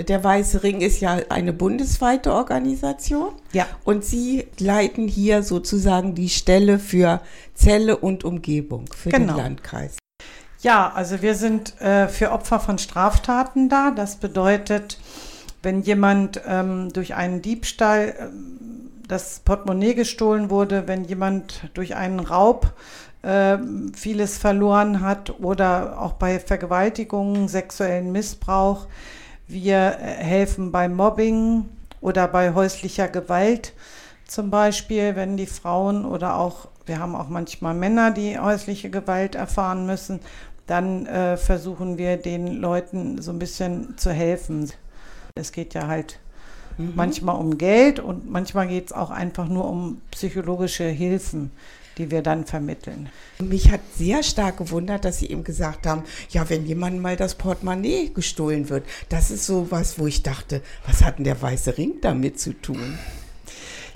Der Weiße Ring ist ja eine bundesweite Organisation. Ja. Und Sie leiten hier sozusagen die Stelle für Zelle und Umgebung für Genau. den Landkreis. Ja, also wir sind äh, für Opfer von Straftaten da. Das bedeutet, wenn jemand ähm, durch einen Diebstahl ähm, das Portemonnaie gestohlen wurde, wenn jemand durch einen Raub äh, vieles verloren hat oder auch bei Vergewaltigungen, sexuellen Missbrauch. Wir äh, helfen bei Mobbing oder bei häuslicher Gewalt zum Beispiel, wenn die Frauen oder auch, wir haben auch manchmal Männer, die häusliche Gewalt erfahren müssen, dann äh, versuchen wir den Leuten so ein bisschen zu helfen. Es geht ja halt manchmal um Geld und manchmal geht es auch einfach nur um psychologische Hilfen, die wir dann vermitteln. Mich hat sehr stark gewundert, dass Sie eben gesagt haben, ja, wenn jemand mal das Portemonnaie gestohlen wird, das ist so was, wo ich dachte, was hat denn der Weiße Ring damit zu tun?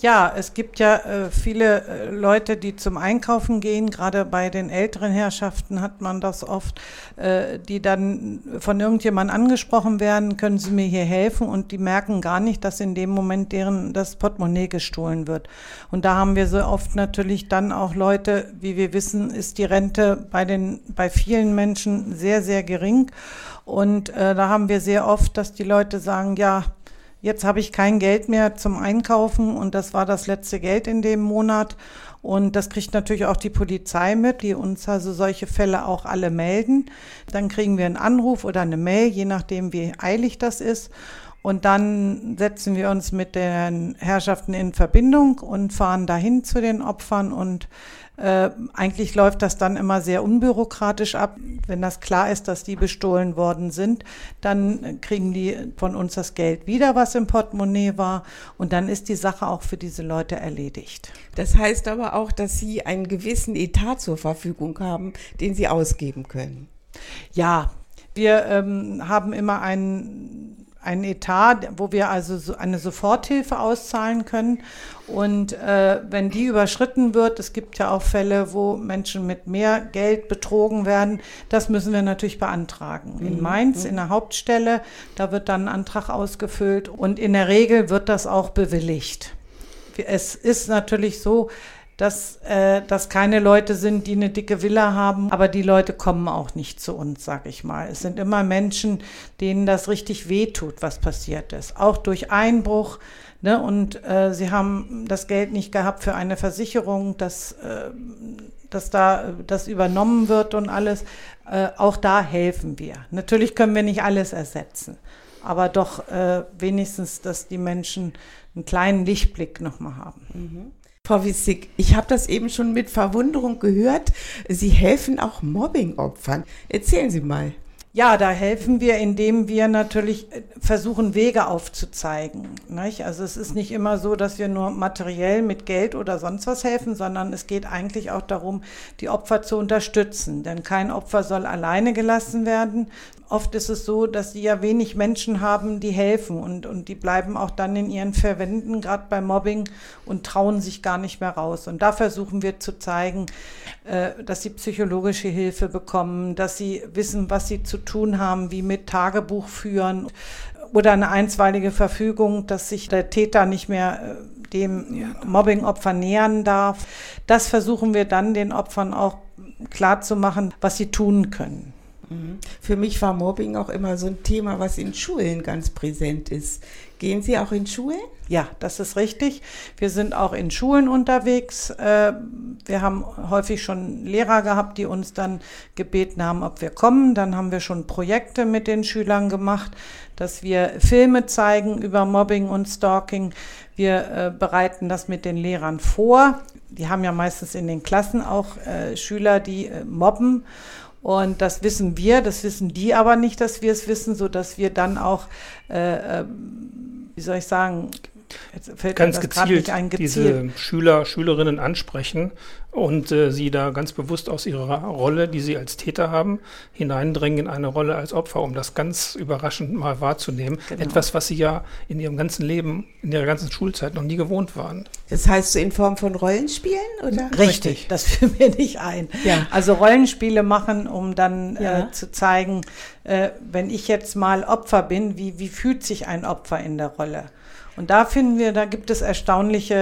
Ja, es gibt ja äh, viele äh, Leute, die zum Einkaufen gehen. Gerade bei den älteren Herrschaften hat man das oft, äh, die dann von irgendjemandem angesprochen werden, können Sie mir hier helfen? Und die merken gar nicht, dass in dem Moment deren das Portemonnaie gestohlen wird. Und da haben wir so oft natürlich dann auch Leute, wie wir wissen, ist die Rente bei den, bei vielen Menschen sehr, sehr gering. Und äh, da haben wir sehr oft, dass die Leute sagen, ja, Jetzt habe ich kein Geld mehr zum Einkaufen und das war das letzte Geld in dem Monat. Und das kriegt natürlich auch die Polizei mit, die uns also solche Fälle auch alle melden. Dann kriegen wir einen Anruf oder eine Mail, je nachdem, wie eilig das ist. Und dann setzen wir uns mit den Herrschaften in Verbindung und fahren dahin zu den Opfern. Und äh, eigentlich läuft das dann immer sehr unbürokratisch ab. Wenn das klar ist, dass die bestohlen worden sind, dann kriegen die von uns das Geld wieder, was im Portemonnaie war. Und dann ist die Sache auch für diese Leute erledigt. Das heißt aber auch, dass Sie einen gewissen Etat zur Verfügung haben, den Sie ausgeben können. Ja, wir ähm, haben immer einen einen Etat, wo wir also so eine Soforthilfe auszahlen können. Und äh, wenn die überschritten wird, es gibt ja auch Fälle, wo Menschen mit mehr Geld betrogen werden, das müssen wir natürlich beantragen. In Mainz, in der Hauptstelle, da wird dann ein Antrag ausgefüllt und in der Regel wird das auch bewilligt. Es ist natürlich so, dass äh, das keine Leute sind, die eine dicke Villa haben, aber die Leute kommen auch nicht zu uns, sag ich mal. Es sind immer Menschen, denen das richtig wehtut, was passiert ist, auch durch Einbruch. Ne? Und äh, sie haben das Geld nicht gehabt für eine Versicherung, dass, äh, dass da das übernommen wird und alles. Äh, auch da helfen wir. Natürlich können wir nicht alles ersetzen, aber doch äh, wenigstens, dass die Menschen einen kleinen Lichtblick nochmal haben. Frau Wissig, ich habe das eben schon mit Verwunderung gehört. Sie helfen auch Mobbing-Opfern. Erzählen Sie mal. Ja, da helfen wir, indem wir natürlich äh, versuchen, Wege aufzuzeigen. Nicht? Also es ist nicht immer so, dass wir nur materiell mit Geld oder sonst was helfen, sondern es geht eigentlich auch darum, die Opfer zu unterstützen. Denn kein Opfer soll alleine gelassen werden. Oft ist es so, dass sie ja wenig Menschen haben, die helfen und, und die bleiben auch dann in ihren Verwänden, gerade bei Mobbing, und trauen sich gar nicht mehr raus. Und da versuchen wir zu zeigen, äh, dass sie psychologische Hilfe bekommen, dass sie wissen, was sie zu tun haben, wie mit Tagebuch führen oder eine einstweilige Verfügung, dass sich der Täter nicht mehr äh, dem Mobbing-Opfer nähern darf. Das versuchen wir dann den Opfern auch klar zu machen, was sie tun können. Für mich war Mobbing auch immer so ein Thema, was in Schulen ganz präsent ist. Gehen Sie auch in Schulen? Ja, das ist richtig. Wir sind auch in Schulen unterwegs. Äh, Wir haben häufig schon Lehrer gehabt, die uns dann gebeten haben, ob wir kommen. Dann haben wir schon Projekte mit den Schülern gemacht, dass wir Filme zeigen über Mobbing und Stalking. Wir äh, bereiten das mit den Lehrern vor. Die haben ja meistens in den Klassen auch äh, Schüler, die mobben. Und das wissen wir, das wissen die aber nicht, dass wir es wissen, so dass wir dann auch, äh, äh, wie soll ich sagen, ganz gezielt, ein, diese Schüler, Schülerinnen ansprechen und äh, sie da ganz bewusst aus ihrer Rolle, die sie als Täter haben, hineindringen in eine Rolle als Opfer, um das ganz überraschend mal wahrzunehmen. Genau. Etwas, was sie ja in ihrem ganzen Leben, in ihrer ganzen Schulzeit noch nie gewohnt waren. Das heißt so in Form von Rollenspielen, oder? Richtig, das fiel mir nicht ein. Ja. Also Rollenspiele machen, um dann Ja. äh, zu zeigen, äh, wenn ich jetzt mal Opfer bin, wie, wie fühlt sich ein Opfer in der Rolle? Und da finden wir, da gibt es erstaunliche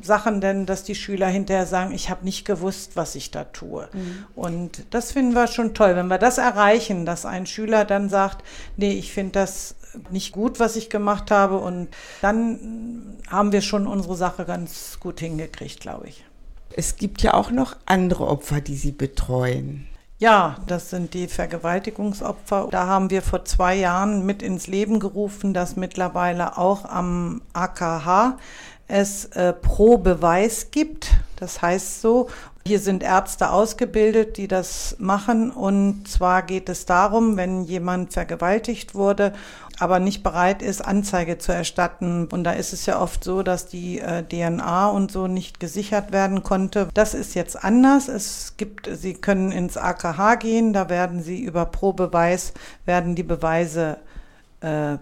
äh, Sachen, denn dass die Schüler hinterher sagen, ich habe nicht gewusst, was ich da tue. Und das finden wir schon toll, wenn wir das erreichen, dass ein Schüler dann sagt, nee, ich finde das nicht gut, was ich gemacht habe. Und dann haben wir schon unsere Sache ganz gut hingekriegt, glaube ich. Es gibt ja auch noch andere Opfer, die Sie betreuen. Ja, das sind die Vergewaltigungsopfer. Da haben wir vor zwei Jahren mit ins Leben gerufen, dass mittlerweile auch am AKH es äh, pro Beweis gibt. Das heißt so, hier sind Ärzte ausgebildet, die das machen. Und zwar geht es darum, wenn jemand vergewaltigt wurde, aber nicht bereit ist, Anzeige zu erstatten. Und da ist es ja oft so, dass die äh, DNA und so nicht gesichert werden konnte. Das ist jetzt anders. Es gibt, Sie können ins AKH gehen, da werden Sie über pro Beweis, werden die Beweise äh,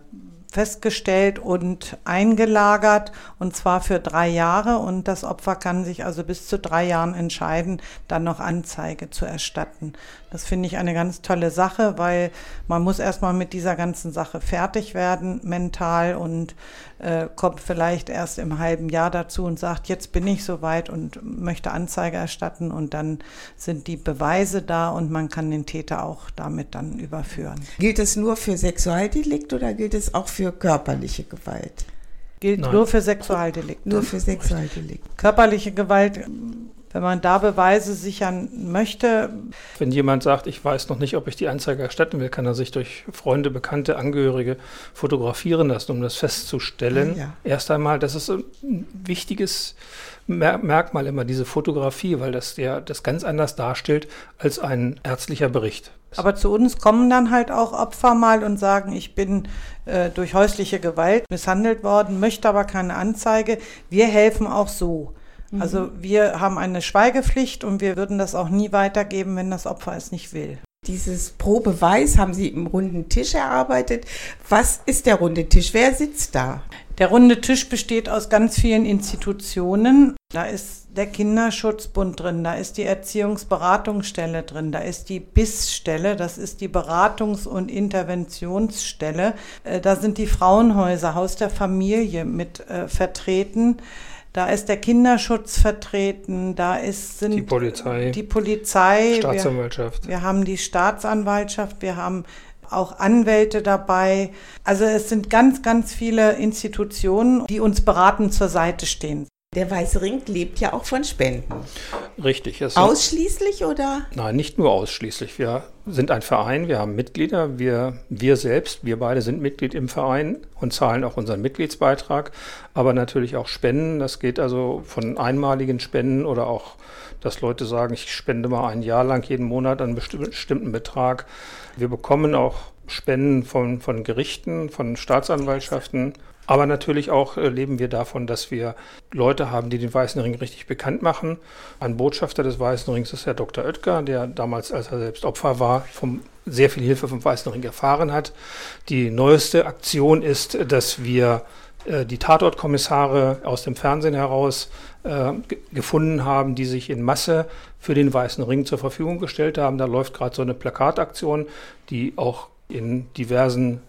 festgestellt und eingelagert und zwar für drei Jahre und das Opfer kann sich also bis zu drei Jahren entscheiden, dann noch Anzeige zu erstatten. Das finde ich eine ganz tolle Sache, weil man muss erstmal mit dieser ganzen Sache fertig werden, mental und äh, kommt vielleicht erst im halben Jahr dazu und sagt, jetzt bin ich soweit und möchte Anzeige erstatten und dann sind die Beweise da und man kann den Täter auch damit dann überführen. Gilt es nur für Sexualdelikt oder gilt es auch für körperliche Gewalt? Gilt Nein. nur für Sexualdelikte. Nur für Sexualdelikt. Körperliche Gewalt, wenn man da Beweise sichern möchte, Wenn jemand sagt, ich weiß noch nicht, ob ich die Anzeige erstatten will, kann er sich durch Freunde, Bekannte, Angehörige fotografieren lassen, um das festzustellen. Ah, ja. Erst einmal, das ist ein wichtiges Mer Merkmal immer, diese Fotografie, weil das der, das ganz anders darstellt als ein ärztlicher Bericht. aber zu uns kommen dann halt auch Opfer mal und sagen, ich bin äh, durch häusliche Gewalt misshandelt worden, möchte aber keine Anzeige. Wir helfen auch so. Also wir haben eine Schweigepflicht und wir würden das auch nie weitergeben, wenn das Opfer es nicht will. Dieses Pro-Beweis haben Sie im runden Tisch erarbeitet. Was ist der runde Tisch? Wer sitzt da? Der runde Tisch besteht aus ganz vielen Institutionen. Da ist der Kinderschutzbund drin, da ist die Erziehungsberatungsstelle drin, da ist die BIS-Stelle, das ist die Beratungs- und Interventionsstelle. Äh, Da sind die Frauenhäuser, Haus der Familie mit äh, vertreten. Da ist der Kinderschutz vertreten, da ist, sind Die Polizei, die Polizei. wir- Staatsanwaltschaft. wir haben die Staatsanwaltschaft, wir haben auch Anwälte dabei. Also es sind ganz, ganz viele Institutionen, die uns beratend zur Seite stehen. Der Weiße Ring lebt ja auch von Spenden. Richtig. Ausschließlich oder? Nein, nicht nur ausschließlich. Wir sind ein Verein, wir haben Mitglieder, wir, wir selbst, wir beide sind Mitglied im Verein und zahlen auch unseren Mitgliedsbeitrag, aber natürlich auch Spenden. Das geht also von einmaligen Spenden oder auch, dass Leute sagen, ich spende mal ein Jahr lang jeden Monat einen besti- bestimmten Betrag. Wir bekommen auch Spenden von, von Gerichten, von Staatsanwaltschaften. Aber natürlich auch äh, leben wir davon, dass wir Leute haben, die den Weißen Ring richtig bekannt machen. Ein Botschafter des Weißen Rings ist Herr Dr. Oetker, der damals, als er selbst Opfer war, vom, sehr viel Hilfe vom Weißen Ring erfahren hat. Die neueste Aktion ist, dass wir äh, die Tatortkommissare aus dem Fernsehen heraus äh, ge- gefunden haben, die sich in Masse für den Weißen Ring zur Verfügung gestellt haben. Da läuft gerade so eine Plakataktion, die auch in diversen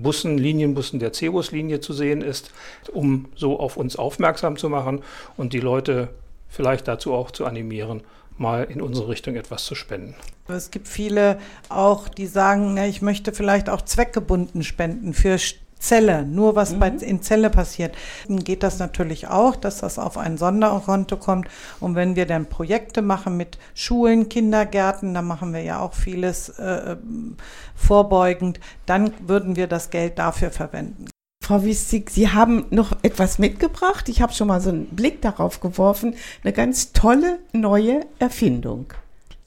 Bussen, Linienbussen der Cebus-Linie zu sehen ist, um so auf uns aufmerksam zu machen und die Leute vielleicht dazu auch zu animieren, mal in unsere Richtung etwas zu spenden. Es gibt viele auch, die sagen, ich möchte vielleicht auch zweckgebunden spenden für Zelle, nur was bei, in Zelle passiert. Dann geht das natürlich auch, dass das auf ein Sonderkonto kommt. Und wenn wir dann Projekte machen mit Schulen, Kindergärten, da machen wir ja auch vieles äh, vorbeugend, dann würden wir das Geld dafür verwenden. Frau Wistig, Sie haben noch etwas mitgebracht. Ich habe schon mal so einen Blick darauf geworfen. Eine ganz tolle neue Erfindung.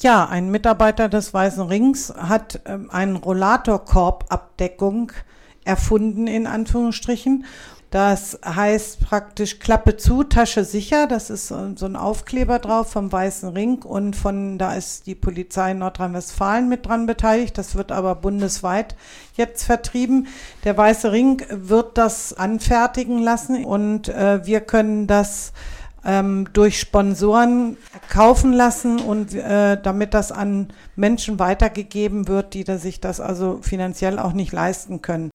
Ja, ein Mitarbeiter des Weißen Rings hat ähm, einen Rollatorkorbabdeckung erfunden, in Anführungsstrichen. Das heißt praktisch Klappe zu, Tasche sicher. Das ist so ein Aufkleber drauf vom Weißen Ring und von da ist die Polizei Nordrhein-Westfalen mit dran beteiligt. Das wird aber bundesweit jetzt vertrieben. Der Weiße Ring wird das anfertigen lassen und äh, wir können das ähm, durch Sponsoren kaufen lassen und äh, damit das an Menschen weitergegeben wird, die da sich das also finanziell auch nicht leisten können.